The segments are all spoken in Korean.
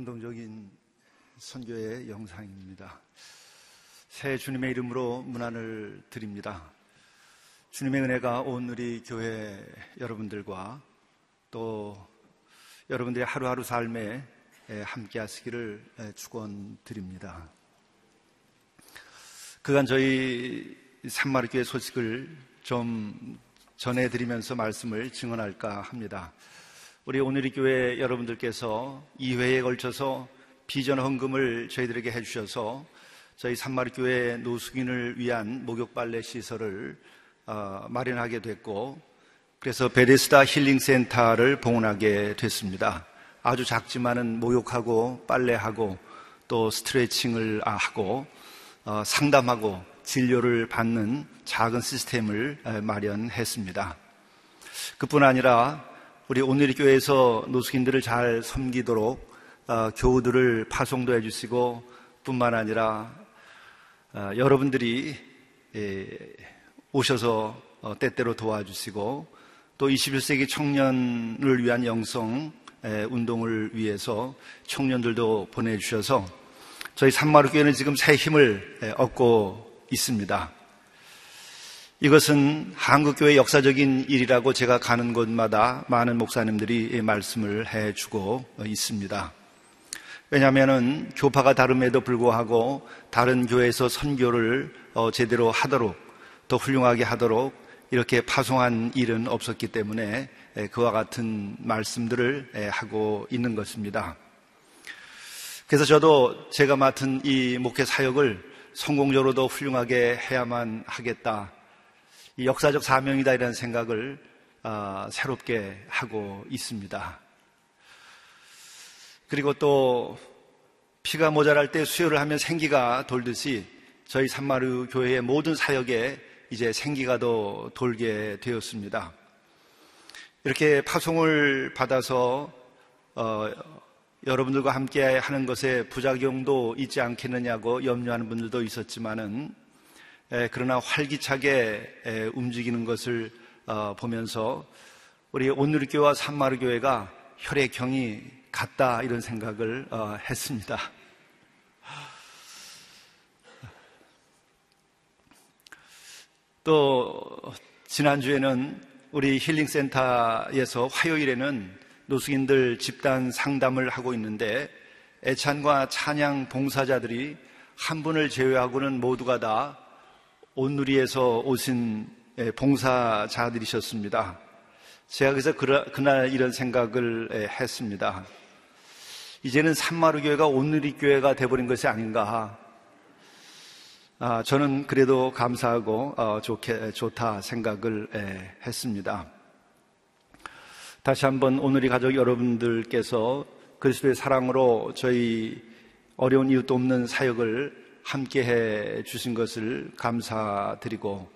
감동적인 선교의 영상입니다. 새 주님의 이름으로 문안을 드립니다. 주님의 은혜가 온 우리 교회 여러분들과 또 여러분들의 하루하루 삶에 함께 하시기를 축원드립니다. 그간 저희 산마르교회 소식을 좀 전해드리면서 말씀을 증언할까 합니다. 우리 오늘의 교회 여러분들께서 2회에 걸쳐서 비전 헌금을 저희들에게 해주셔서 저희 산마르교회 노숙인을 위한 목욕 빨래 시설을 어, 마련하게 됐고 그래서 베데스다 힐링 센터를 봉헌하게 됐습니다. 아주 작지만은 목욕하고 빨래하고 또 스트레칭을 하고 어, 상담하고 진료를 받는 작은 시스템을 마련했습니다. 그뿐 아니라 우리 오늘 교회에서 노숙인들을 잘 섬기도록 어, 교우들을 파송도 해주시고 뿐만 아니라 어, 여러분들이 예, 오셔서 어, 때때로 도와주시고 또 21세기 청년을 위한 영성 운동을 위해서 청년들도 보내주셔서 저희 산마루교회는 지금 새 힘을 얻고 있습니다. 이것은 한국교회 역사적인 일이라고 제가 가는 곳마다 많은 목사님들이 말씀을 해주고 있습니다. 왜냐하면 교파가 다름에도 불구하고 다른 교회에서 선교를 어, 제대로 하도록 더 훌륭하게 하도록 이렇게 파송한 일은 없었기 때문에 그와 같은 말씀들을 하고 있는 것입니다. 그래서 저도 제가 맡은 이 목회 사역을 성공적으로 도 훌륭하게 해야만 하겠다. 역사적 사명이다 이런 생각을 어, 새롭게 하고 있습니다. 그리고 또 피가 모자랄 때 수혈을 하면 생기가 돌듯이 저희 산마루 교회의 모든 사역에 이제 생기가 더 돌게 되었습니다. 이렇게 파송을 받아서 어, 여러분들과 함께 하는 것에 부작용도 있지 않겠느냐고 염려하는 분들도 있었지만은 그러나 활기차게 움직이는 것을 어, 보면서 우리 온누리교와 산마르교회가 혈액형이 같다 이런 생각을 어, 했습니다. 또 지난주에는 우리 힐링센터에서 화요일에는 노숙인들 집단 상담을 하고 있는데 애찬과 찬양 봉사자들이 한 분을 제외하고는 모두가 다 온누리에서 오신 예, 봉사자들이셨습니다. 제가 그래서 그날 이런 생각을 예, 했습니다. 이제는 산마루 교회가 온누리 교회가 돼버린 것이 아닌가. 아, 저는 그래도 감사하고 어, 좋게 좋다 생각을 예, 했습니다. 다시 한번 오늘이 가족 여러분들께서 그리스도의 사랑으로 저희 어려운 이웃도 없는 사역을 함께 해 주신 것을 감사드리고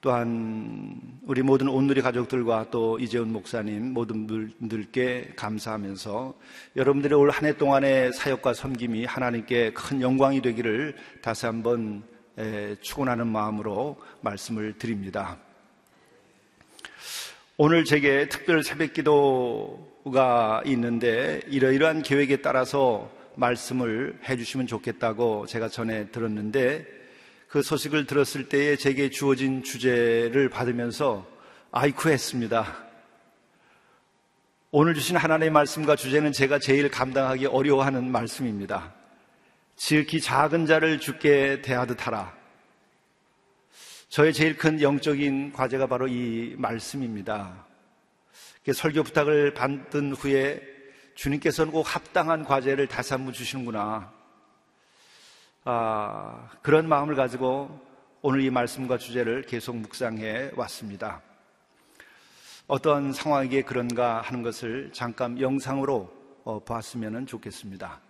또한 우리 모든 온누리 가족들과 또 이재훈 목사님 모든 분들께 감사하면서 여러분들의 올 한 해 동안의 사역과 섬김이 하나님께 큰 영광이 되기를 다시 한번 축원하는 마음으로 말씀을 드립니다. 오늘 제게 특별 새벽 기도가 있는데 이러이러한 계획에 따라서 말씀을 해주시면 좋겠다고 제가 전에 들었는데 그 소식을 들었을 때에 제게 주어진 주제를 받으면서 아이쿠 했습니다. 오늘 주신 하나님의 말씀과 주제는 제가 제일 감당하기 어려워하는 말씀입니다. 지극히 작은 자를 죽게 대하듯 하라. 저의 제일 큰 영적인 과제가 바로 이 말씀입니다. 설교 부탁을 받은 후에 주님께서는 꼭 합당한 과제를 다시 한번 주시는구나. 아, 그런 마음을 가지고 오늘 이 말씀과 주제를 계속 묵상해 왔습니다. 어떤 상황이기에 그런가 하는 것을 잠깐 영상으로 어, 봤으면 좋겠습니다.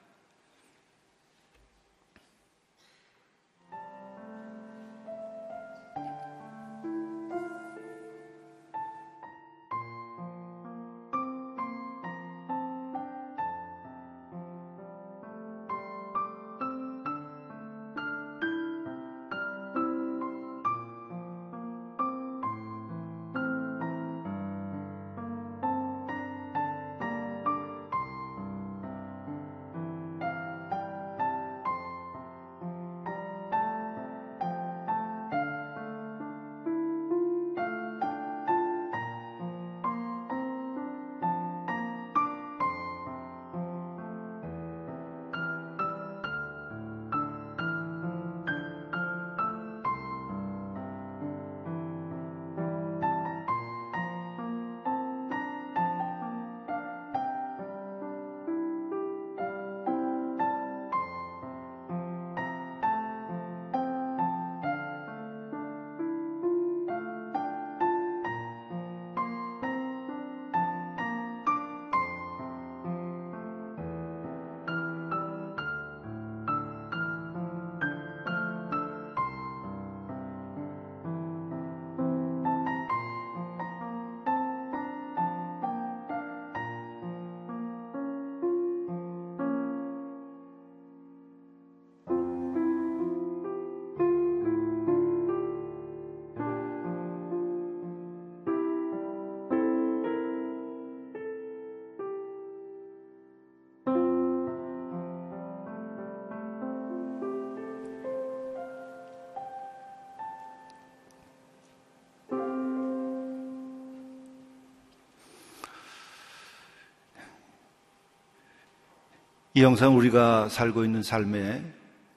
이 영상 우리가 살고 있는 삶의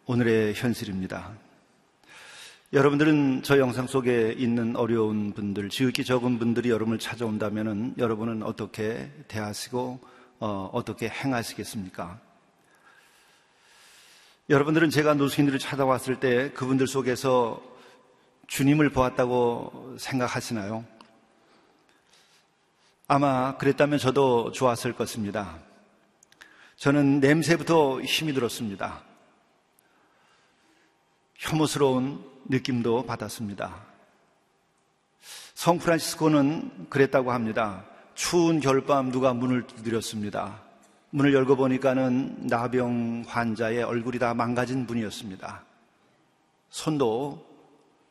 오늘의 현실입니다. 여러분들은 저 영상 속에 있는 어려운 분들, 지극히 적은 분들이 여러분을 찾아온다면 여러분은 어떻게 대하시고 어, 떻게 행하시겠습니까? 여러분들은 제가 노숙인들을 찾아왔을 때 그분들 속에서 주님을 보았다고 생각하시나요? 아마 그랬다면 저도 좋았을 것입니다. 저는 냄새부터 힘이 들었습니다. 혐오스러운 느낌도 받았습니다. 성 프란시스코는 그랬다고 합니다. 추운 겨울밤 누가 문을 두드렸습니다. 문을 열고 보니까는 나병 환자의 얼굴이 다 망가진 분이었습니다. 손도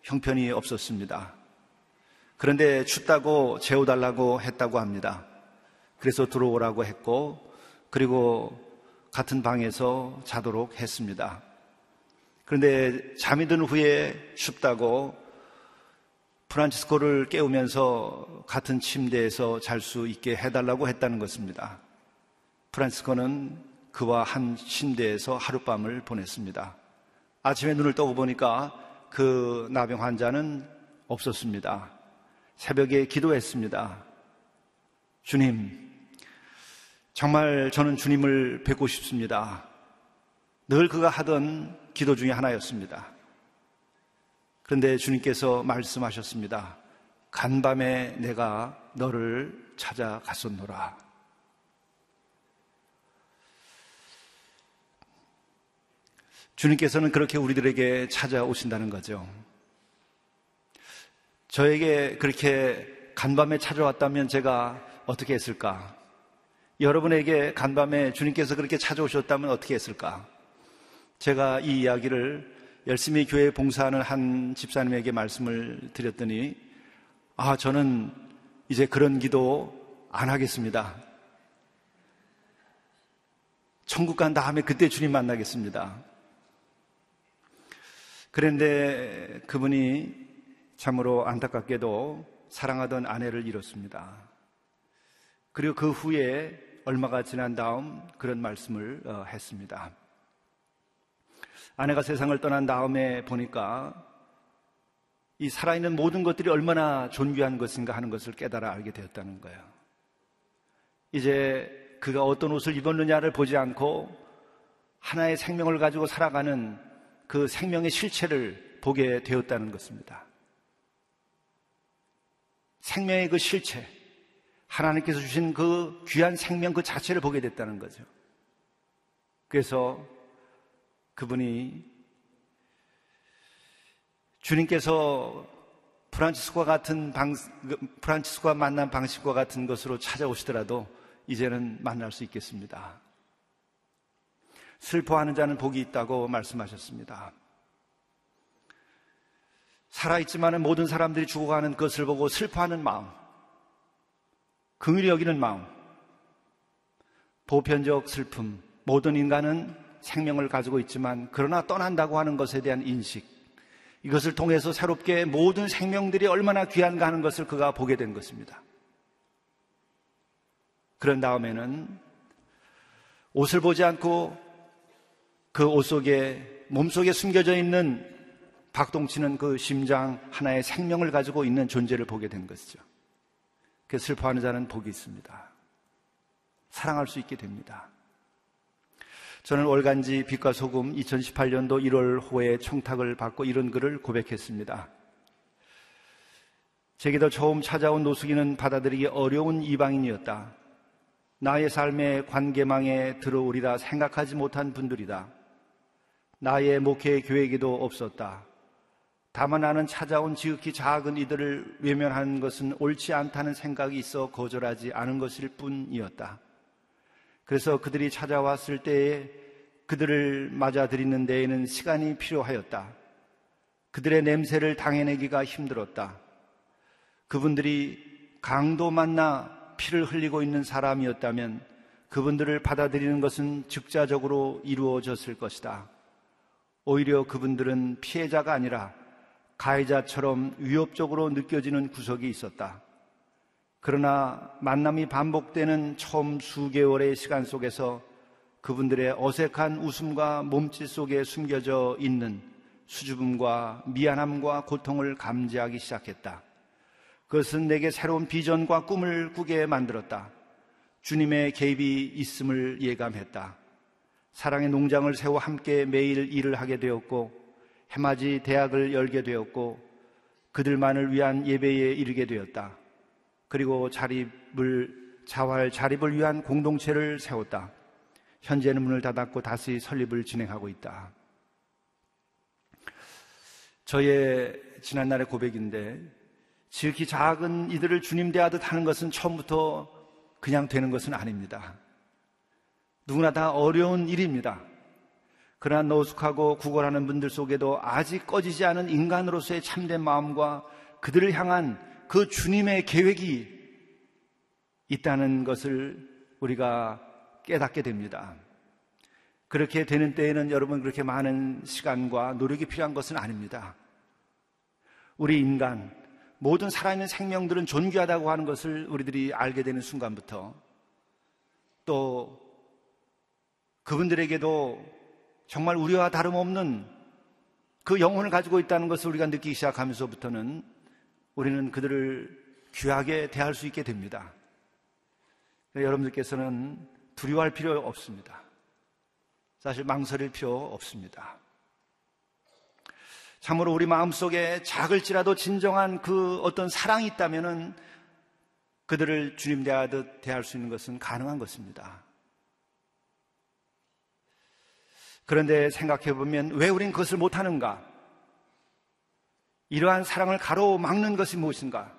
형편이 없었습니다. 그런데 춥다고 재워달라고 했다고 합니다. 그래서 들어오라고 했고 그리고 같은 방에서 자도록 했습니다. 그런데 잠이 든 후에 춥다고 프란치스코를 깨우면서 같은 침대에서 잘 수 있게 해달라고 했다는 것입니다. 프란치스코는 그와 한 침대에서 하룻밤을 보냈습니다. 아침에 눈을 떠고 보니까 그 나병 환자는 없었습니다. 새벽에 기도했습니다. 주님, 정말 저는 주님을 뵙고 싶습니다. 늘 그가 하던 기도 중에 하나였습니다. 그런데 주님께서 말씀하셨습니다. 간밤에 내가 너를 찾아갔었노라. 주님께서는 그렇게 우리들에게 찾아오신다는 거죠. 저에게 그렇게 간밤에 찾아왔다면 제가 어떻게 했을까? 여러분에게 간밤에 주님께서 그렇게 찾아오셨다면 어떻게 했을까? 제가 이 이야기를 열심히 교회 봉사하는 한 집사님에게 말씀을 드렸더니, 아, 저는 이제 그런 기도 안 하겠습니다. 천국 간 다음에 그때 주님 만나겠습니다. 그런데 그분이 참으로 안타깝게도 사랑하던 아내를 잃었습니다. 그리고 그 후에 얼마가 지난 다음 그런 말씀을 어, 했습니다. 아내가 세상을 떠난 다음에 보니까 이 살아있는 모든 것들이 얼마나 존귀한 것인가 하는 것을 깨달아 알게 되었다는 거예요. 이제 그가 어떤 옷을 입었느냐를 보지 않고 하나의 생명을 가지고 살아가는 그 생명의 실체를 보게 되었다는 것입니다. 생명의 그 실체, 하나님께서 주신 그 귀한 생명 그 자체를 보게 됐다는 거죠. 그래서 그분이 주님께서 프란치스코와 같은 방, 프란치스코와 만난 방식과 같은 것으로 찾아오시더라도 이제는 만날 수 있겠습니다. 슬퍼하는 자는 복이 있다고 말씀하셨습니다. 살아있지만은 모든 사람들이 죽어가는 것을 보고 슬퍼하는 마음, 긍휼히 여기는 마음, 보편적 슬픔, 모든 인간은 생명을 가지고 있지만 그러나 떠난다고 하는 것에 대한 인식, 이것을 통해서 새롭게 모든 생명들이 얼마나 귀한가 하는 것을 그가 보게 된 것입니다. 그런 다음에는 옷을 보지 않고 그 옷 속에 몸속에 숨겨져 있는 박동치는 그 심장 하나의 생명을 가지고 있는 존재를 보게 된 것이죠. 그 슬퍼하는 자는 복이 있습니다. 사랑할 수 있게 됩니다. 저는 월간지 빛과 소금 2018년도 1월 호에 청탁을 받고 이런 글을 고백했습니다. 제게도 처음 찾아온 노숙인은 받아들이기 어려운 이방인이었다. 나의 삶의 관계망에 들어오리라 생각하지 못한 분들이다. 나의 목회 계획에도 없었다. 다만 나는 찾아온 지극히 작은 이들을 외면하는 것은 옳지 않다는 생각이 있어 거절하지 않은 것일 뿐이었다. 그래서 그들이 찾아왔을 때에 그들을 맞아들이는 데에는 시간이 필요하였다. 그들의 냄새를 당해내기가 힘들었다. 그분들이 강도 만나 피를 흘리고 있는 사람이었다면 그분들을 받아들이는 것은 즉자적으로 이루어졌을 것이다. 오히려 그분들은 피해자가 아니라 가해자처럼 위협적으로 느껴지는 구석이 있었다. 그러나 만남이 반복되는 처음 수개월의 시간 속에서 그분들의 어색한 웃음과 몸짓 속에 숨겨져 있는 수줍음과 미안함과 고통을 감지하기 시작했다. 그것은 내게 새로운 비전과 꿈을 꾸게 만들었다. 주님의 개입이 있음을 예감했다. 사랑의 농장을 세워 함께 매일 일을 하게 되었고, 해맞이 대학을 열게 되었고, 그들만을 위한 예배에 이르게 되었다. 그리고 자립을, 자활 자립을 위한 공동체를 세웠다. 현재는 문을 닫았고 다시 설립을 진행하고 있다. 저의 지난날의 고백인데, 지극히 작은 이들을 주님 대하듯 하는 것은 처음부터 그냥 되는 것은 아닙니다. 누구나 다 어려운 일입니다. 그러나 노숙하고 구걸하는 분들 속에도 아직 꺼지지 않은 인간으로서의 참된 마음과 그들을 향한 그 주님의 계획이 있다는 것을 우리가 깨닫게 됩니다. 그렇게 되는 때에는 여러분 그렇게 많은 시간과 노력이 필요한 것은 아닙니다. 우리 인간, 모든 살아있는 생명들은 존귀하다고 하는 것을 우리들이 알게 되는 순간부터 또 그분들에게도 정말 우리와 다름없는 그 영혼을 가지고 있다는 것을 우리가 느끼기 시작하면서부터는 우리는 그들을 귀하게 대할 수 있게 됩니다. 여러분들께서는 두려워할 필요 없습니다. 사실 망설일 필요 없습니다. 참으로 우리 마음속에 작을지라도 진정한 그 어떤 사랑이 있다면은 그들을 주님 대하듯 대할 수 있는 것은 가능한 것입니다. 그런데 생각해 보면 왜 우린 그것을 못하는가? 이러한 사랑을 가로막는 것이 무엇인가?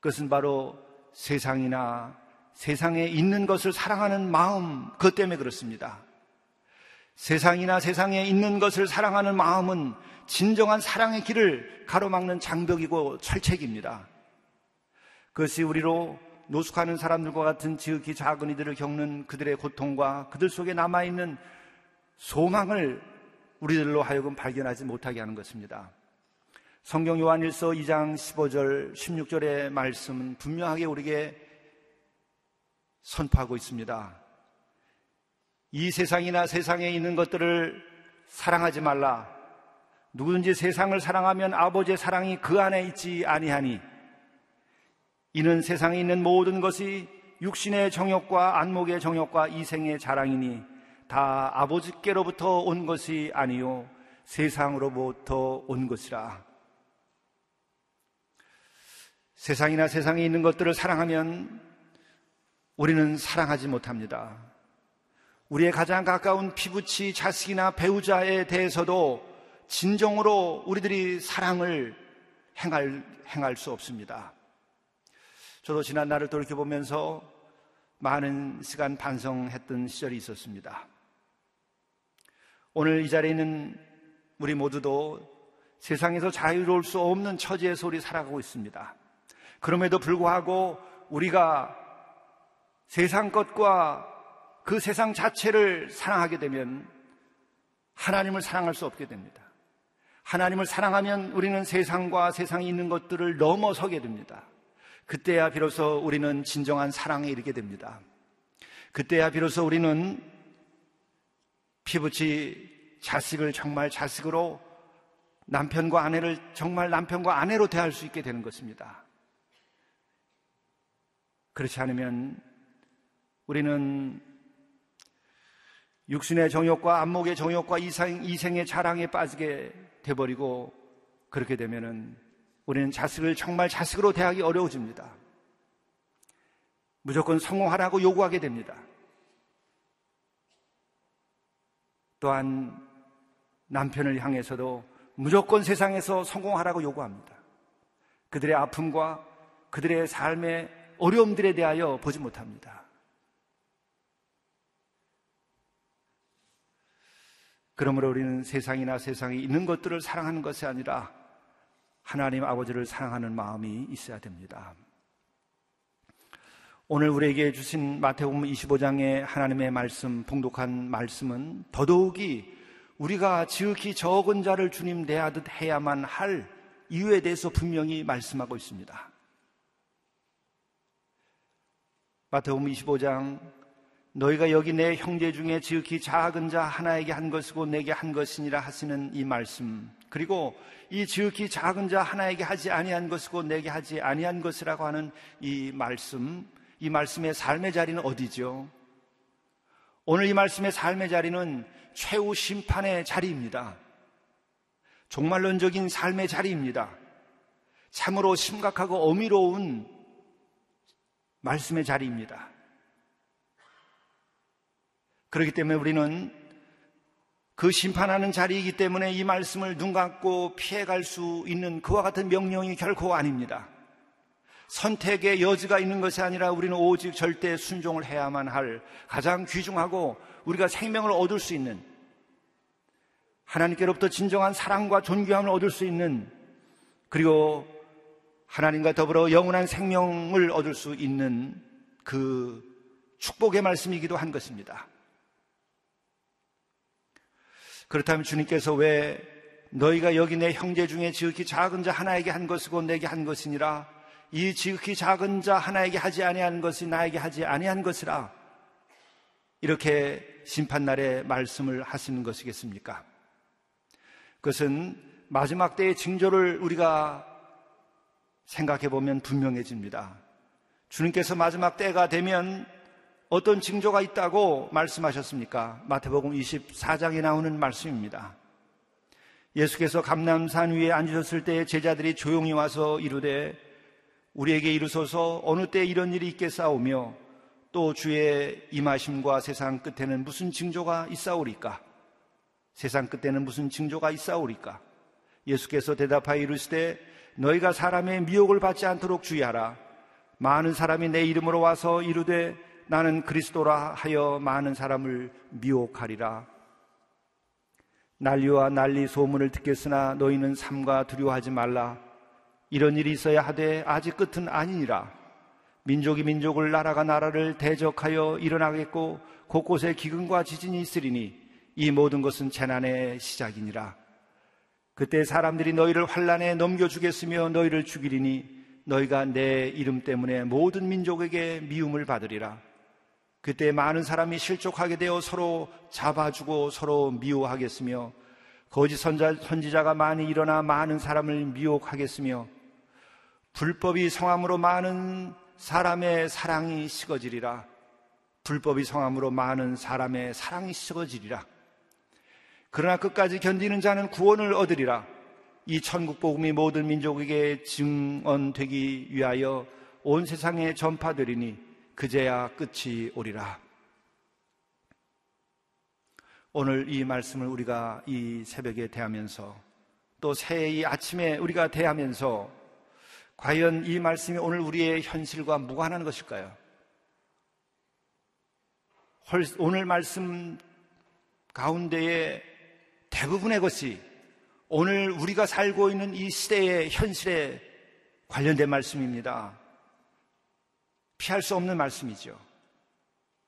그것은 바로 세상이나 세상에 있는 것을 사랑하는 마음, 그것 때문에 그렇습니다. 세상이나 세상에 있는 것을 사랑하는 마음은 진정한 사랑의 길을 가로막는 장벽이고 철책입니다. 그것이 우리로 노숙하는 사람들과 같은 지극히 작은 이들을 겪는 그들의 고통과 그들 속에 남아있는 소망을 우리들로 하여금 발견하지 못하게 하는 것입니다. 성경 요한일서 2장 15절, 16절의 말씀은 분명하게 우리에게 선포하고 있습니다. 이 세상이나 세상에 있는 것들을 사랑하지 말라. 누구든지 세상을 사랑하면 아버지의 사랑이 그 안에 있지 아니하니 이는 세상에 있는 모든 것이 육신의 정욕과 안목의 정욕과 이생의 자랑이니 다 아버지께로부터 온 것이 아니요 세상으로부터 온 것이라. 세상이나 세상에 있는 것들을 사랑하면 우리는 사랑하지 못합니다. 우리의 가장 가까운 피부치 자식이나 배우자에 대해서도 진정으로 우리들이 사랑을 행할, 행할 수 없습니다. 저도 지난 날을 돌이켜보면서 많은 시간 반성했던 시절이 있었습니다. 오늘 이 자리에 있는 우리 모두도 세상에서 자유로울 수 없는 처지에서 우리 살아가고 있습니다. 그럼에도 불구하고 우리가 세상 것과 그 세상 자체를 사랑하게 되면 하나님을 사랑할 수 없게 됩니다. 하나님을 사랑하면 우리는 세상과 세상에 있는 것들을 넘어서게 됩니다. 그때야 비로소 우리는 진정한 사랑에 이르게 됩니다. 그때야 비로소 우리는 피부치 자식을 정말 자식으로 남편과 아내를 정말 남편과 아내로 대할 수 있게 되는 것입니다. 그렇지 않으면 우리는 육신의 정욕과 안목의 정욕과 이생, 이생의 자랑에 빠지게 돼버리고 그렇게 되면은 우리는 자식을 정말 자식으로 대하기 어려워집니다. 무조건 성공하라고 요구하게 됩니다. 또한 남편을 향해서도 무조건 세상에서 성공하라고 요구합니다. 그들의 아픔과 그들의 삶의 어려움들에 대하여 보지 못합니다. 그러므로 우리는 세상이나 세상에 있는 것들을 사랑하는 것이 아니라 하나님 아버지를 사랑하는 마음이 있어야 됩니다. 오늘 우리에게 주신 마태복음 25장의 하나님의 말씀, 봉독한 말씀은 더더욱이 우리가 지극히 적은 자를 주님 대하듯 해야만 할 이유에 대해서 분명히 말씀하고 있습니다. 마태복음 25장 너희가 여기 내 형제 중에 지극히 작은 자 하나에게 한 것이고 내게 한 것이니라 하시는 이 말씀 그리고 이 지극히 작은 자 하나에게 하지 아니한 것이고 내게 하지 아니한 것이라고 하는 이 말씀 이 말씀의 삶의 자리는 어디죠? 오늘 이 말씀의 삶의 자리는 최후 심판의 자리입니다. 종말론적인 삶의 자리입니다. 참으로 심각하고 어미로운 말씀의 자리입니다. 그렇기 때문에 우리는 그 심판하는 자리이기 때문에 이 말씀을 눈 감고 피해갈 수 있는 그와 같은 명령이 결코 아닙니다. 선택의 여지가 있는 것이 아니라 우리는 오직 절대 순종을 해야만 할 가장 귀중하고 우리가 생명을 얻을 수 있는 하나님께로부터 진정한 사랑과 존귀함을 얻을 수 있는 그리고 하나님과 더불어 영원한 생명을 얻을 수 있는 그 축복의 말씀이기도 한 것입니다. 그렇다면 주님께서 왜 너희가 여기 내 형제 중에 지극히 작은 자 하나에게 한 것이고 내게 한 것이니라 이 지극히 작은 자 하나에게 하지 아니한 것이 나에게 하지 아니한 것이라 이렇게 심판날에 말씀을 하시는 것이겠습니까? 그것은 마지막 때의 징조를 우리가 생각해 보면 분명해집니다. 주님께서 마지막 때가 되면 어떤 징조가 있다고 말씀하셨습니까? 마태복음 24장에 나오는 말씀입니다. 예수께서 감남산 위에 앉으셨을 때 제자들이 조용히 와서 이르되 우리에게 이르소서 어느 때 이런 일이 있겠사오며 또 주의 임하심과 세상 끝에는 무슨 징조가 있사오리까? 세상 끝에는 무슨 징조가 있사오리까? 예수께서 대답하여 이르시되 너희가 사람의 미혹을 받지 않도록 주의하라. 많은 사람이 내 이름으로 와서 이르되 나는 그리스도라 하여 많은 사람을 미혹하리라. 난리와 난리 소문을 듣겠으나 너희는 삼가 두려워하지 말라. 이런 일이 있어야 하되 아직 끝은 아니니라. 민족이 민족을 나라가 나라를 대적하여 일어나겠고 곳곳에 기근과 지진이 있으리니 이 모든 것은 재난의 시작이니라. 그때 사람들이 너희를 환란에 넘겨주겠으며 너희를 죽이리니 너희가 내 이름 때문에 모든 민족에게 미움을 받으리라. 그때 많은 사람이 실족하게 되어 서로 잡아주고 서로 미워하겠으며 거짓 선지자가 많이 일어나 많은 사람을 미혹하겠으며 불법이 성함으로 많은 사람의 사랑이 식어지리라. 불법이 성함으로 많은 사람의 사랑이 식어지리라. 그러나 끝까지 견디는 자는 구원을 얻으리라. 이 천국 복음이 모든 민족에게 증언되기 위하여 온 세상에 전파되리니 그제야 끝이 오리라. 오늘 이 말씀을 우리가 이 새벽에 대하면서 또 새해 아침에 우리가 대하면서 과연 이 말씀이 오늘 우리의 현실과 무관한 것일까요? 오늘 말씀 가운데에 대부분의 것이 오늘 우리가 살고 있는 이 시대의 현실에 관련된 말씀입니다. 피할 수 없는 말씀이죠.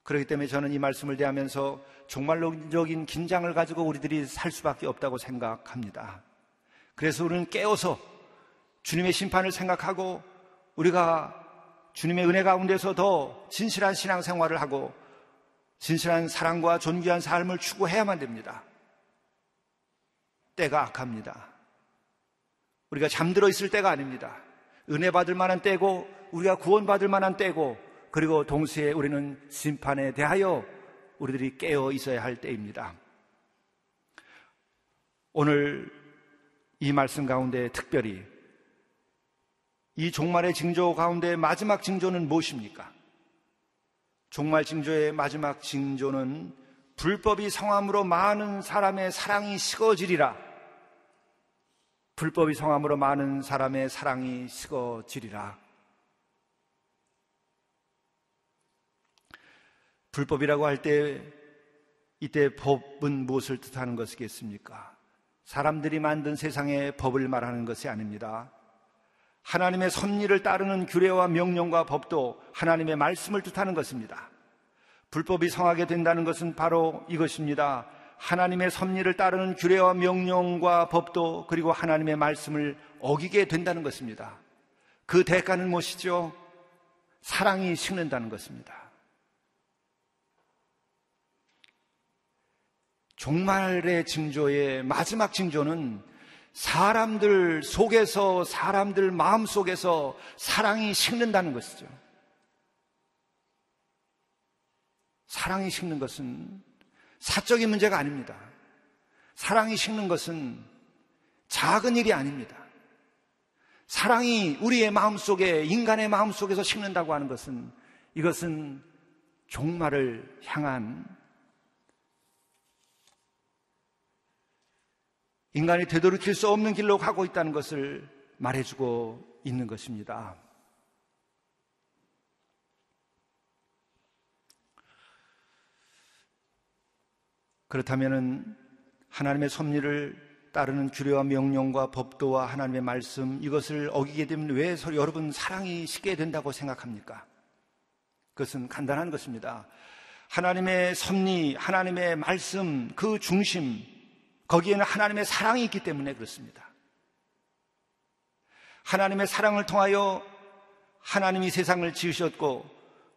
그렇기 때문에 저는 이 말씀을 대하면서 종말론적인 긴장을 가지고 우리들이 살 수밖에 없다고 생각합니다. 그래서 우리는 깨어서 주님의 심판을 생각하고 우리가 주님의 은혜 가운데서 더 진실한 신앙생활을 하고 진실한 사랑과 존귀한 삶을 추구해야만 됩니다. 때가 악합니다. 우리가 잠들어 있을 때가 아닙니다. 은혜 받을 만한 때고 우리가 구원받을 만한 때고 그리고 동시에 우리는 심판에 대하여 우리들이 깨어 있어야 할 때입니다. 오늘 이 말씀 가운데 특별히 이 종말의 징조 가운데 마지막 징조는 무엇입니까? 종말 징조의 마지막 징조는 불법이 성함으로 많은 사람의 사랑이 식어지리라. 불법이 성함으로 많은 사람의 사랑이 식어지리라. 불법이라고 할 때 이때 법은 무엇을 뜻하는 것이겠습니까? 사람들이 만든 세상의 법을 말하는 것이 아닙니다. 하나님의 섭리를 따르는 규례와 명령과 법도 하나님의 말씀을 뜻하는 것입니다. 불법이 성하게 된다는 것은 바로 이것입니다. 하나님의 섭리를 따르는 규례와 명령과 법도 그리고 하나님의 말씀을 어기게 된다는 것입니다. 그 대가는 무엇이죠? 사랑이 식는다는 것입니다. 종말의 징조의 마지막 징조는 사람들 속에서, 사람들 마음 속에서 사랑이 식는다는 것이죠. 사랑이 식는 것은 사적인 문제가 아닙니다. 사랑이 식는 것은 작은 일이 아닙니다. 사랑이 우리의 마음 속에, 인간의 마음 속에서 식는다고 하는 것은 이것은 종말을 향한 인간이 되돌이킬 수 없는 길로 가고 있다는 것을 말해주고 있는 것입니다. 그렇다면 하나님의 섭리를 따르는 규례와 명령과 법도와 하나님의 말씀 이것을 어기게 되면 왜 여러분 사랑이 식게 된다고 생각합니까? 그것은 간단한 것입니다. 하나님의 섭리, 하나님의 말씀 그 중심 거기에는 하나님의 사랑이 있기 때문에 그렇습니다. 하나님의 사랑을 통하여 하나님이 세상을 지으셨고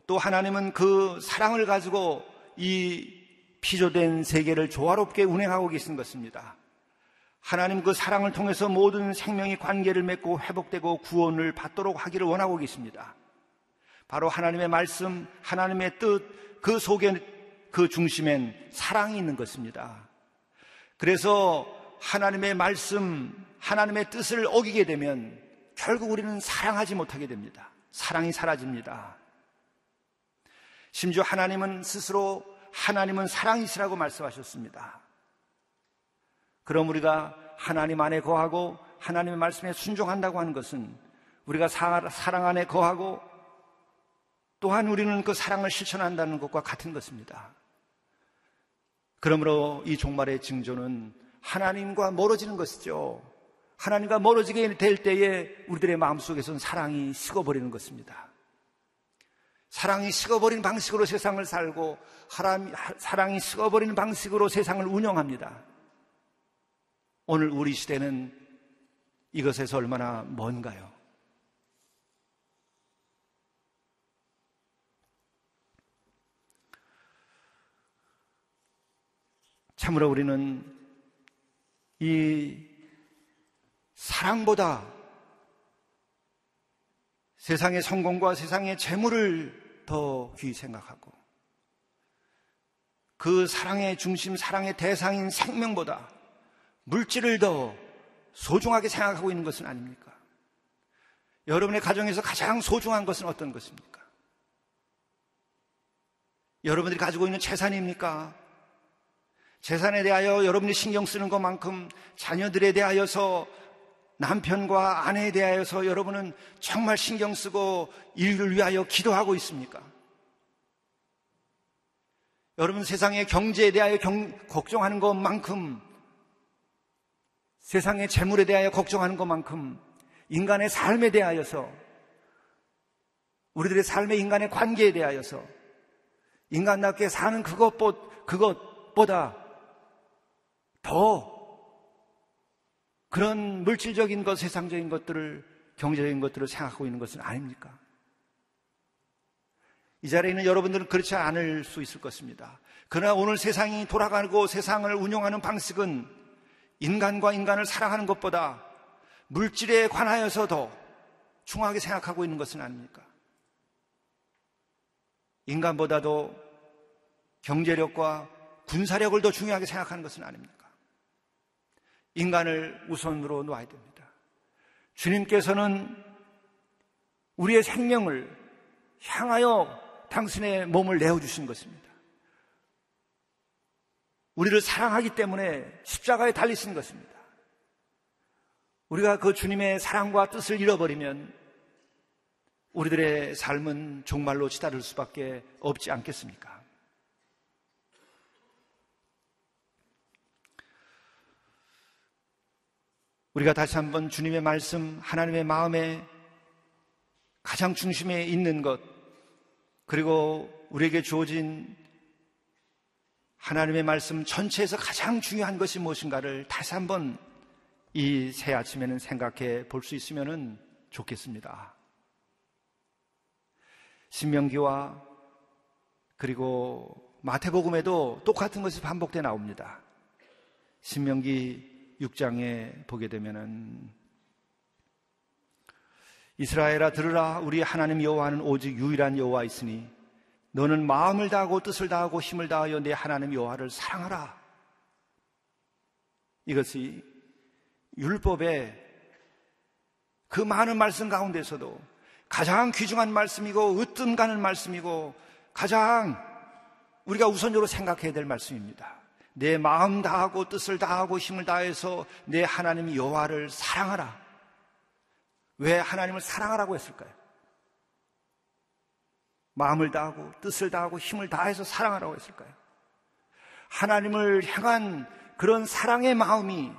또 하나님은 그 사랑을 가지고 이 피조된 세계를 조화롭게 운행하고 계신 것입니다. 하나님 그 사랑을 통해서 모든 생명이 관계를 맺고 회복되고 구원을 받도록 하기를 원하고 계십니다. 바로 하나님의 말씀, 하나님의 뜻, 그 속에 그 중심엔 사랑이 있는 것입니다. 그래서 하나님의 말씀, 하나님의 뜻을 어기게 되면 결국 우리는 사랑하지 못하게 됩니다. 사랑이 사라집니다. 심지어 하나님은 스스로 하나님은 사랑이시라고 말씀하셨습니다. 그럼 우리가 하나님 안에 거하고 하나님의 말씀에 순종한다고 하는 것은 우리가 사랑 안에 거하고 또한 우리는 그 사랑을 실천한다는 것과 같은 것입니다. 그러므로 이 종말의 징조는 하나님과 멀어지는 것이죠. 하나님과 멀어지게 될 때에 우리들의 마음속에서는 사랑이 식어버리는 것입니다. 사랑이 식어버린 방식으로 세상을 살고 사랑이 식어버리는 방식으로 세상을 운영합니다. 오늘 우리 시대는 이것에서 얼마나 먼가요? 참으로 우리는 이 사랑보다 세상의 성공과 세상의 재물을 더 귀히 생각하고 그 사랑의 중심, 사랑의 대상인 생명보다 물질을 더 소중하게 생각하고 있는 것은 아닙니까? 여러분의 가정에서 가장 소중한 것은 어떤 것입니까? 여러분들이 가지고 있는 재산입니까? 재산에 대하여 여러분이 신경 쓰는 것만큼 자녀들에 대하여서 남편과 아내에 대하여서 여러분은 정말 신경 쓰고 일을 위하여 기도하고 있습니까? 여러분 세상의 경제에 대하여 경, 걱정하는 것만큼 세상의 재물에 대하여 걱정하는 것만큼 인간의 삶에 대하여서 우리들의 삶의 인간의 관계에 대하여서 인간답게 사는 그것보, 그것보다 더 그런 물질적인 것, 세상적인 것들을, 경제적인 것들을 생각하고 있는 것은 아닙니까? 이 자리에 있는 여러분들은 그렇지 않을 수 있을 것입니다. 그러나 오늘 세상이 돌아가고 세상을 운영하는 방식은 인간과 인간을 사랑하는 것보다 물질에 관하여서 더 중요하게 생각하고 있는 것은 아닙니까? 인간보다도 경제력과 군사력을 더 중요하게 생각하는 것은 아닙니까? 인간을 우선으로 놓아야 됩니다. 주님께서는 우리의 생명을 향하여 당신의 몸을 내어주신 것입니다. 우리를 사랑하기 때문에 십자가에 달리신 것입니다. 우리가 그 주님의 사랑과 뜻을 잃어버리면 우리들의 삶은 종말로 치달을 수밖에 없지 않겠습니까? 우리가 다시 한번 주님의 말씀, 하나님의 마음에 가장 중심에 있는 것, 그리고 우리에게 주어진 하나님의 말씀 전체에서 가장 중요한 것이 무엇인가를 다시 한번 이 새 아침에는 생각해 볼 수 있으면 좋겠습니다. 신명기와 그리고 마태복음에도 똑같은 것이 반복돼 나옵니다. 신명기 6장에 보게 되면은 이스라엘아 들으라 우리 하나님 여호와는 오직 유일한 여호와 있으니 너는 마음을 다하고 뜻을 다하고 힘을 다하여 내 하나님 여호와를 사랑하라. 이것이 율법의 그 많은 말씀 가운데서도 가장 귀중한 말씀이고 으뜸 가는 말씀이고 가장 우리가 우선적으로 생각해야 될 말씀입니다. 내 마음 다하고 뜻을 다하고 힘을 다해서 내 하나님 여호와를 사랑하라. 왜 하나님을 사랑하라고 했을까요? 마음을 다하고 뜻을 다하고 힘을 다해서 사랑하라고 했을까요? 하나님을 향한 그런 사랑의 마음이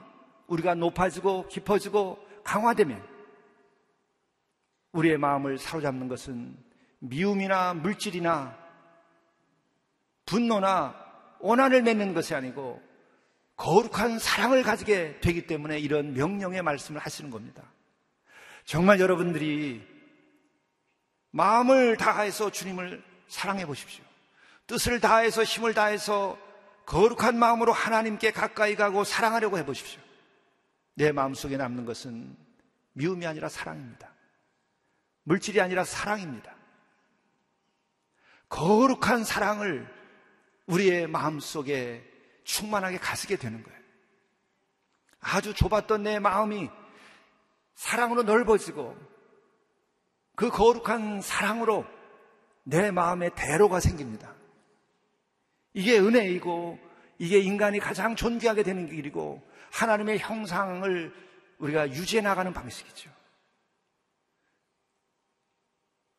우리가 높아지고 깊어지고 강화되면 우리의 마음을 사로잡는 것은 미움이나 물질이나 분노나 원한을 맺는 것이 아니고 거룩한 사랑을 가지게 되기 때문에 이런 명령의 말씀을 하시는 겁니다. 정말 여러분들이 마음을 다해서 주님을 사랑해 보십시오. 뜻을 다해서 힘을 다해서 거룩한 마음으로 하나님께 가까이 가고 사랑하려고 해 보십시오. 내 마음속에 남는 것은 미움이 아니라 사랑입니다. 물질이 아니라 사랑입니다. 거룩한 사랑을 우리의 마음 속에 충만하게 가지게 되는 거예요. 아주 좁았던 내 마음이 사랑으로 넓어지고 그 거룩한 사랑으로 내 마음에 대로가 생깁니다. 이게 은혜이고 이게 인간이 가장 존귀하게 되는 길이고 하나님의 형상을 우리가 유지해 나가는 방식이죠.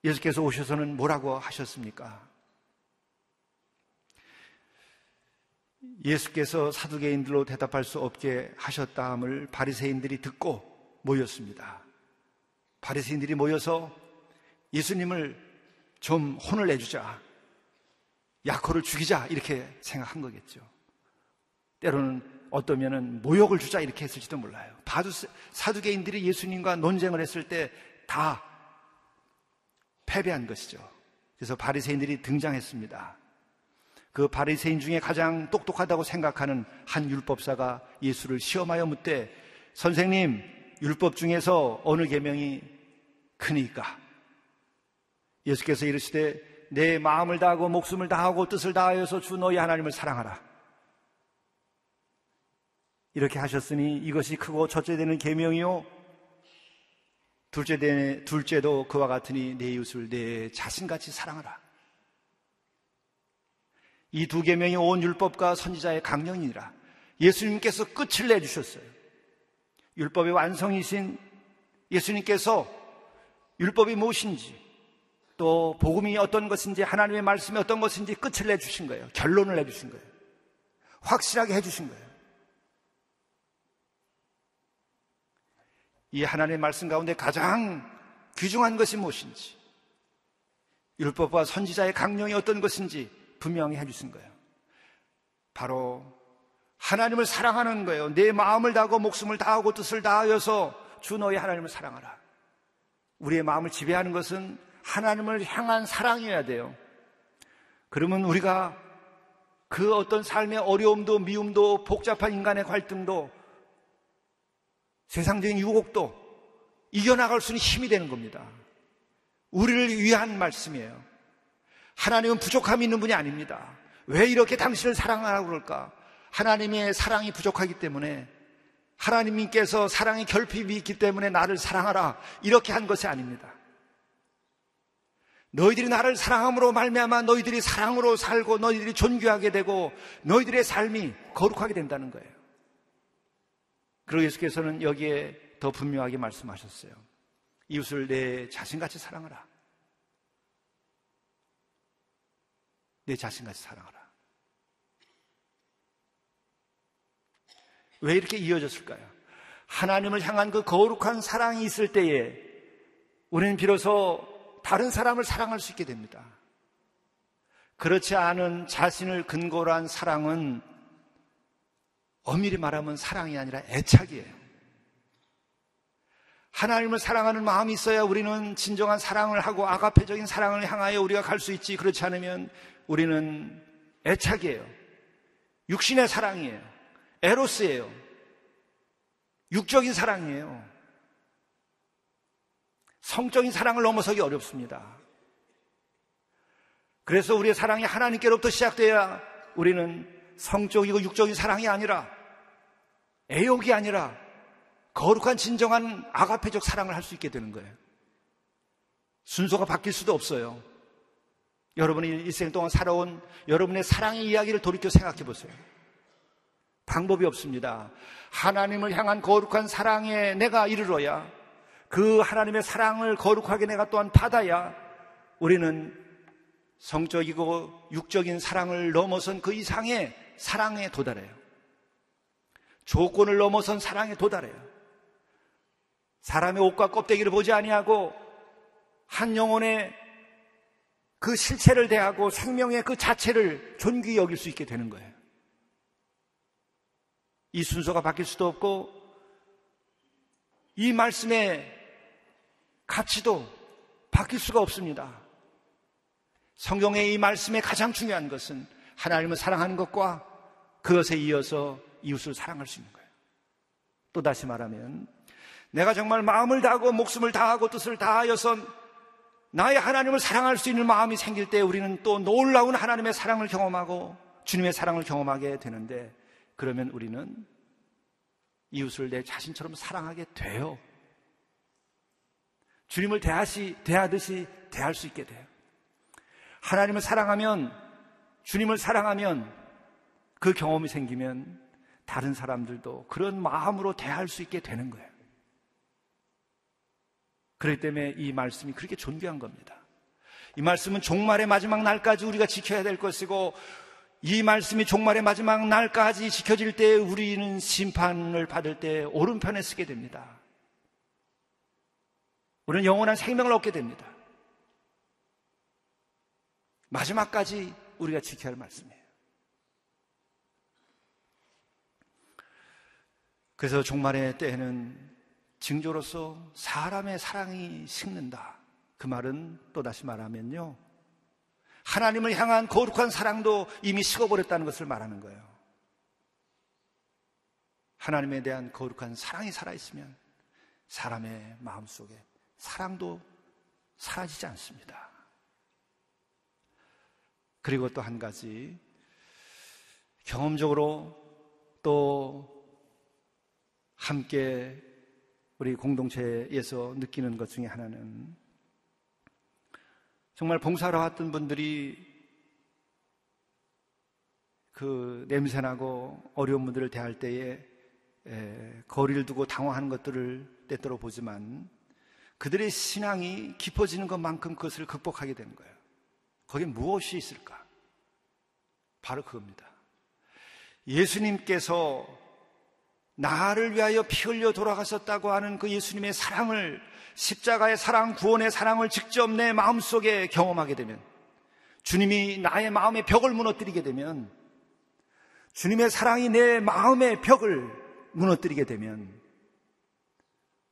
예수께서 오셔서는 뭐라고 하셨습니까? 예수께서 사두개인들로 대답할 수 없게 하셨다함을 바리새인들이 듣고 모였습니다. 바리새인들이 모여서 예수님을 좀 혼을 내주자. 야코를 죽이자. 이렇게 생각한 거겠죠. 때로는 어떠면은 모욕을 주자. 이렇게 했을지도 몰라요. 바두, 사두개인들이 예수님과 논쟁을 했을 때 다 패배한 것이죠. 그래서 바리새인들이 등장했습니다. 그 바리새인 중에 가장 똑똑하다고 생각하는 한 율법사가 예수를 시험하여 묻되 선생님 율법 중에서 어느 계명이 크니까 예수께서 이르시되 내 마음을 다하고 목숨을 다하고 뜻을 다하여서 주 너희 하나님을 사랑하라. 이렇게 하셨으니 이것이 크고 첫째 되는 계명이요 둘째 되 둘째도 그와 같으니 내 이웃을 내 자신같이 사랑하라. 이두 계명이 온 율법과 선지자의 강령이니라. 예수님께서 끝을 내 주셨어요. 율법의 완성이신 예수님께서 율법이 무엇인지 또 복음이 어떤 것인지 하나님의 말씀이 어떤 것인지 끝을 내주신 거예요. 결론을 내주신 거예요. 확실하게 해주신 거예요. 이 하나님의 말씀 가운데 가장 귀중한 것이 무엇인지 율법과 선지자의 강령이 어떤 것인지 분명히 해주신 거예요. 바로 하나님을 사랑하는 거예요. 내 마음을 다하고 목숨을 다하고 뜻을 다하여서 주 너의 하나님을 사랑하라. 우리의 마음을 지배하는 것은 하나님을 향한 사랑이어야 돼요. 그러면 우리가 그 어떤 삶의 어려움도 미움도 복잡한 인간의 갈등도 세상적인 유혹도 이겨나갈 수 있는 힘이 되는 겁니다. 우리를 위한 말씀이에요. 하나님은 부족함이 있는 분이 아닙니다. 왜 이렇게 당신을 사랑하라고 그럴까? 하나님의 사랑이 부족하기 때문에 하나님께서 사랑의 결핍이 있기 때문에 나를 사랑하라 이렇게 한 것이 아닙니다. 너희들이 나를 사랑함으로 말미암아 너희들이 사랑으로 살고 너희들이 존귀하게 되고 너희들의 삶이 거룩하게 된다는 거예요. 그리고 예수께서는 여기에 더 분명하게 말씀하셨어요. 이웃을 내 자신같이 사랑하라. 내 자신같이 사랑하라. 왜 이렇게 이어졌을까요? 하나님을 향한 그 거룩한 사랑이 있을 때에 우리는 비로소 다른 사람을 사랑할 수 있게 됩니다. 그렇지 않은 자신을 근거로 한 사랑은 엄밀히 말하면 사랑이 아니라 애착이에요. 하나님을 사랑하는 마음이 있어야 우리는 진정한 사랑을 하고 아가페적인 사랑을 향하여 우리가 갈 수 있지. 그렇지 않으면 우리는 애착이에요. 육신의 사랑이에요. 에로스예요. 육적인 사랑이에요. 성적인 사랑을 넘어서기 어렵습니다. 그래서 우리의 사랑이 하나님께로부터 시작돼야 우리는 성적이고 육적인 사랑이 아니라 애욕이 아니라 거룩한 진정한 아가페적 사랑을 할 수 있게 되는 거예요. 순서가 바뀔 수도 없어요. 여러분이 일생 동안 살아온 여러분의 사랑의 이야기를 돌이켜 생각해 보세요. 방법이 없습니다. 하나님을 향한 거룩한 사랑에 내가 이르러야 그 하나님의 사랑을 거룩하게 내가 또한 받아야 우리는 성적이고 육적인 사랑을 넘어선 그 이상의 사랑에 도달해요. 조건을 넘어선 사랑에 도달해요. 사람의 옷과 껍데기를 보지 아니하고 한 영혼의 그 실체를 대하고 생명의 그 자체를 존귀히 여길 수 있게 되는 거예요. 이 순서가 바뀔 수도 없고 이 말씀의 가치도 바뀔 수가 없습니다. 성경의 이 말씀의 가장 중요한 것은 하나님을 사랑하는 것과 그것에 이어서 이웃을 사랑할 수 있는 거예요. 또 다시 말하면 내가 정말 마음을 다하고 목숨을 다하고 뜻을 다하여서 나의 하나님을 사랑할 수 있는 마음이 생길 때 우리는 또 놀라운 하나님의 사랑을 경험하고 주님의 사랑을 경험하게 되는데 그러면 우리는 이웃을 내 자신처럼 사랑하게 돼요. 주님을 대하시, 대하듯이 대할 수 있게 돼요. 하나님을 사랑하면, 주님을 사랑하면 그 경험이 생기면 다른 사람들도 그런 마음으로 대할 수 있게 되는 거예요. 그렇기 때문에 이 말씀이 그렇게 존귀한 겁니다. 이 말씀은 종말의 마지막 날까지 우리가 지켜야 될 것이고 이 말씀이 종말의 마지막 날까지 지켜질 때 우리는 심판을 받을 때 오른편에 쓰게 됩니다. 우리는 영원한 생명을 얻게 됩니다. 마지막까지 우리가 지켜야 할 말씀이에요. 그래서 종말의 때에는 징조로서 사람의 사랑이 식는다. 그 말은 또다시 말하면요. 하나님을 향한 거룩한 사랑도 이미 식어버렸다는 것을 말하는 거예요. 하나님에 대한 거룩한 사랑이 살아있으면 사람의 마음 속에 사랑도 사라지지 않습니다. 그리고 또 한 가지, 경험적으로 또 함께 우리 공동체에서 느끼는 것 중에 하나는 정말 봉사하러 왔던 분들이 그 냄새나고 어려운 분들을 대할 때에 거리를 두고 당황하는 것들을 때때로 보지만 그들의 신앙이 깊어지는 것만큼 그것을 극복하게 되는 거예요. 거기에 무엇이 있을까? 바로 그겁니다. 예수님께서 나를 위하여 피 흘려 돌아가셨다고 하는 그 예수님의 사랑을 십자가의 사랑, 구원의 사랑을 직접 내 마음속에 경험하게 되면 주님이 나의 마음의 벽을 무너뜨리게 되면 주님의 사랑이 내 마음의 벽을 무너뜨리게 되면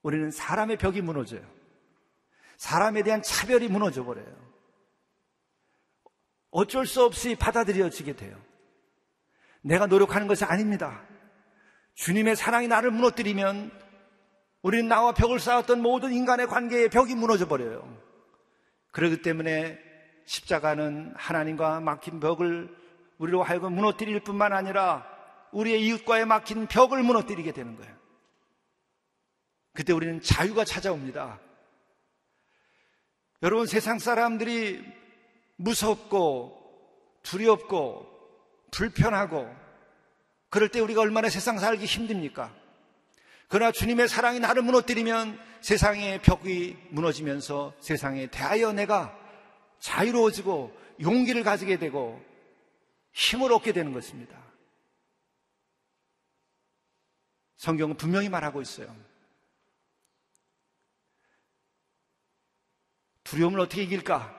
우리는 사람의 벽이 무너져요. 사람에 대한 차별이 무너져 버려요. 어쩔 수 없이 받아들여지게 돼요. 내가 노력하는 것이 아닙니다. 주님의 사랑이 나를 무너뜨리면 우리는 나와 벽을 쌓았던 모든 인간의 관계의 벽이 무너져 버려요. 그렇기 때문에 십자가는 하나님과 막힌 벽을 우리로 하여금 무너뜨릴 뿐만 아니라 우리의 이웃과의 막힌 벽을 무너뜨리게 되는 거예요. 그때 우리는 자유가 찾아옵니다. 여러분 세상 사람들이 무섭고 두렵고 불편하고 그럴 때 우리가 얼마나 세상 살기 힘듭니까? 그러나 주님의 사랑이 나를 무너뜨리면 세상의 벽이 무너지면서 세상에 대하여 내가 자유로워지고 용기를 가지게 되고 힘을 얻게 되는 것입니다. 성경은 분명히 말하고 있어요. 두려움을 어떻게 이길까?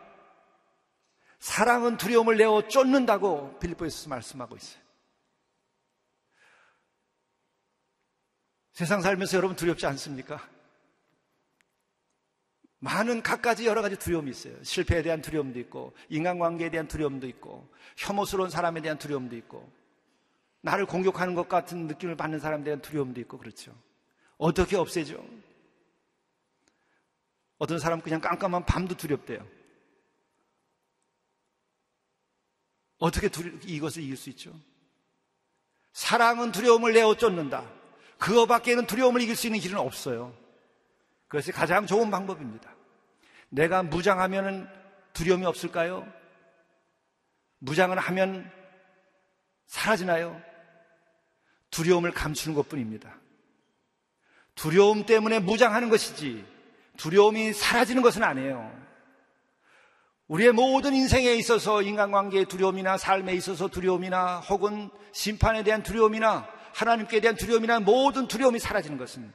사랑은 두려움을 내어 쫓는다고 빌리포에서 말씀하고 있어요. 세상 살면서 여러분 두렵지 않습니까? 많은 갖가지 여러 가지 두려움이 있어요. 실패에 대한 두려움도 있고, 인간관계에 대한 두려움도 있고, 혐오스러운 사람에 대한 두려움도 있고, 나를 공격하는 것 같은 느낌을 받는 사람에 대한 두려움도 있고 그렇죠. 어떻게 없애죠? 어떤 사람 그냥 깜깜한 밤도 두렵대요. 어떻게 두려, 이것을 이길 수 있죠? 사랑은 두려움을 내어 쫓는다. 그거 밖에는 두려움을 이길 수 있는 길은 없어요. 그것이 가장 좋은 방법입니다. 내가 무장하면 두려움이 없을까요? 무장을 하면 사라지나요? 두려움을 감추는 것 뿐입니다. 두려움 때문에 무장하는 것이지 두려움이 사라지는 것은 아니에요. 우리의 모든 인생에 있어서 인간관계의 두려움이나 삶에 있어서 두려움이나 혹은 심판에 대한 두려움이나 하나님께 대한 두려움이나 모든 두려움이 사라지는 것은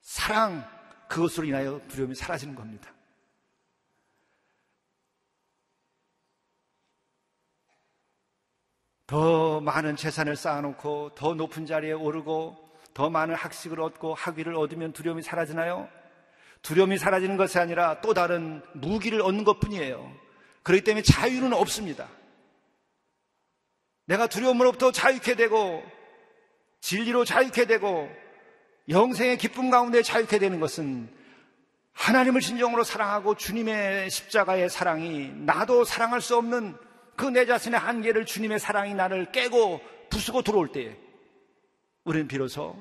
사랑 그것으로 인하여 두려움이 사라지는 겁니다. 더 많은 재산을 쌓아놓고 더 높은 자리에 오르고 더 많은 학식을 얻고 학위를 얻으면 두려움이 사라지나요? 두려움이 사라지는 것이 아니라 또 다른 무기를 얻는 것 뿐이에요. 그렇기 때문에 자유는 없습니다. 내가 두려움으로부터 자유케 되고 진리로 자유케 되고 영생의 기쁨 가운데 자유케 되는 것은 하나님을 진정으로 사랑하고 주님의 십자가의 사랑이 나도 사랑할 수 없는 그 내 자신의 한계를 주님의 사랑이 나를 깨고 부수고 들어올 때에 우리는 비로소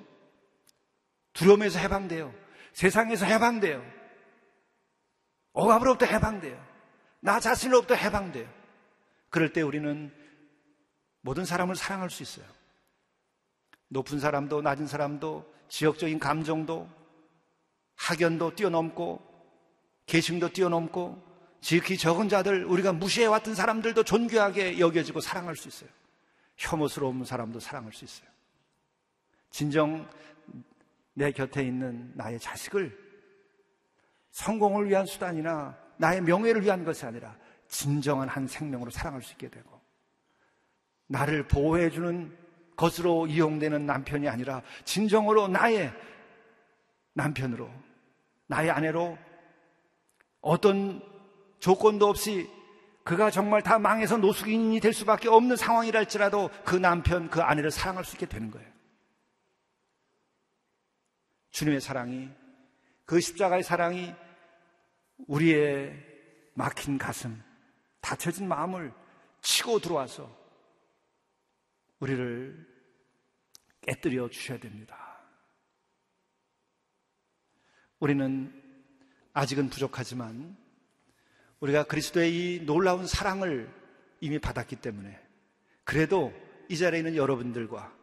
두려움에서 해방돼요. 세상에서 해방돼요. 억압으로부터 해방돼요. 나 자신으로부터 해방돼요. 그럴 때 우리는 모든 사람을 사랑할 수 있어요. 높은 사람도 낮은 사람도 지역적인 감정도 학연도 뛰어넘고 계층도 뛰어넘고 지극히 적은 자들 우리가 무시해왔던 사람들도 존귀하게 여겨지고 사랑할 수 있어요. 혐오스러운 사람도 사랑할 수 있어요. 진정 내 곁에 있는 나의 자식을 성공을 위한 수단이나 나의 명예를 위한 것이 아니라 진정한 한 생명으로 사랑할 수 있게 되고 나를 보호해주는 것으로 이용되는 남편이 아니라 진정으로 나의 남편으로 나의 아내로 어떤 조건도 없이 그가 정말 다 망해서 노숙인이 될 수밖에 없는 상황이라 할지라도 그 남편, 그 아내를 사랑할 수 있게 되는 거예요. 주님의 사랑이 그 십자가의 사랑이 우리의 막힌 가슴, 닫혀진 마음을 치고 들어와서 우리를 깨뜨려 주셔야 됩니다. 우리는 아직은 부족하지만 우리가 그리스도의 이 놀라운 사랑을 이미 받았기 때문에 그래도 이 자리에 있는 여러분들과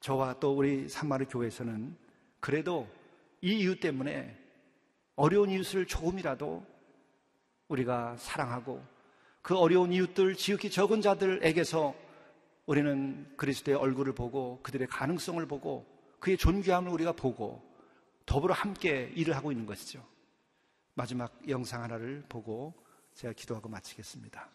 저와 또 우리 산마르 교회에서는 그래도 이 이유 때문에 어려운 이웃을 조금이라도 우리가 사랑하고 그 어려운 이웃들, 지극히 적은 자들에게서 우리는 그리스도의 얼굴을 보고 그들의 가능성을 보고 그의 존귀함을 우리가 보고 더불어 함께 일을 하고 있는 것이죠. 마지막 영상 하나를 보고 제가 기도하고 마치겠습니다.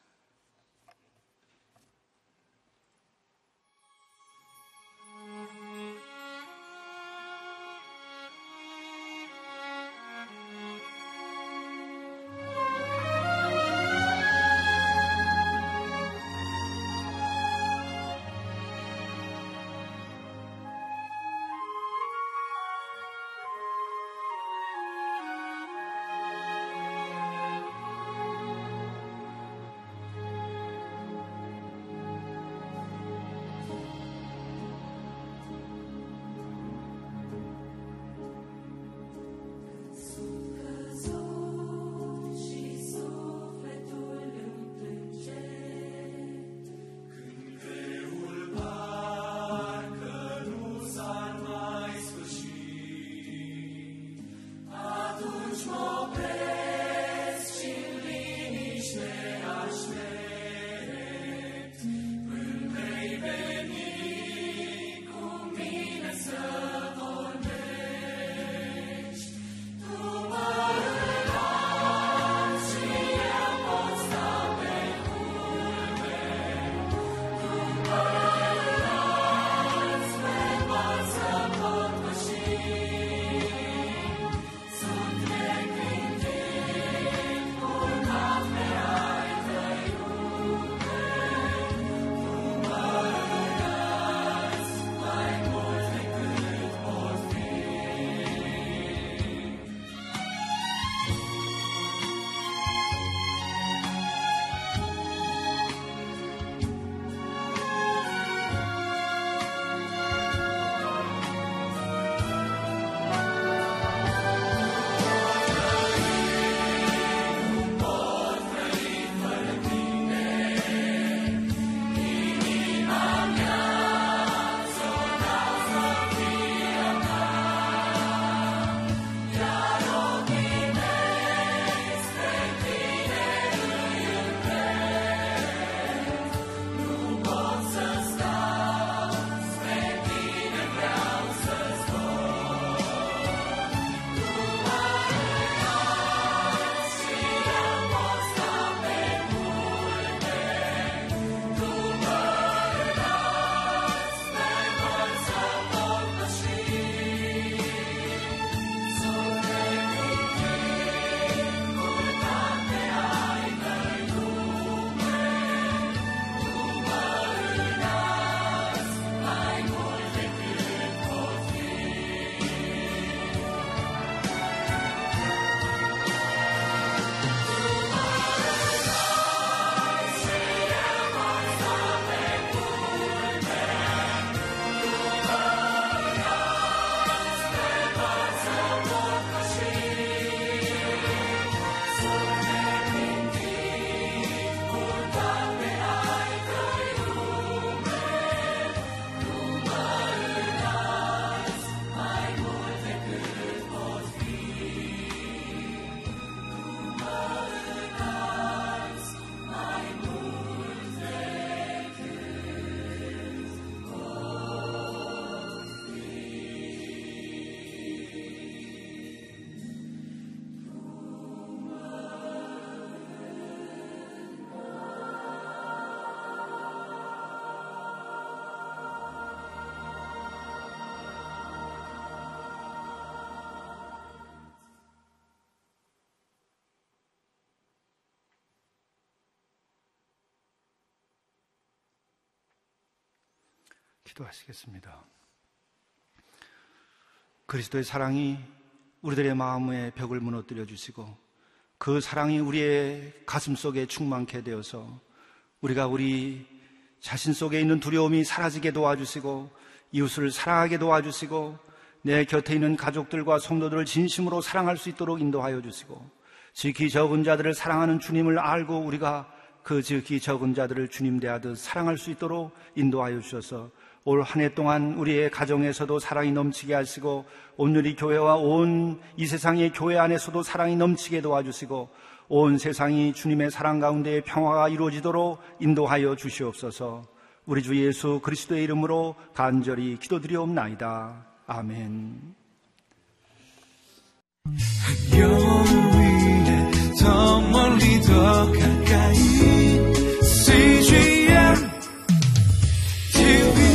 기도하시겠습니다. 그리스도의 사랑이 우리들의 마음의 벽을 무너뜨려 주시고 그 사랑이 우리의 가슴 속에 충만케 되어서 우리가 우리 자신 속에 있는 두려움이 사라지게 도와주시고 이웃을 사랑하게 도와주시고 내 곁에 있는 가족들과 성도들을 진심으로 사랑할 수 있도록 인도하여 주시고 지키 적은 자들을 사랑하는 주님을 알고 우리가 그 지키 적은 자들을 주님 대하듯 사랑할 수 있도록 인도하여 주셔서 올 한 해 동안 우리의 가정에서도 사랑이 넘치게 하시고 온누리 교회와 온 이 세상의 교회 안에서도 사랑이 넘치게 도와주시고 온 세상이 주님의 사랑 가운데 평화가 이루어지도록 인도하여 주시옵소서 우리 주 예수 그리스도의 이름으로 간절히 기도드리옵나이다. 아멘. 더 가까이 CGM TV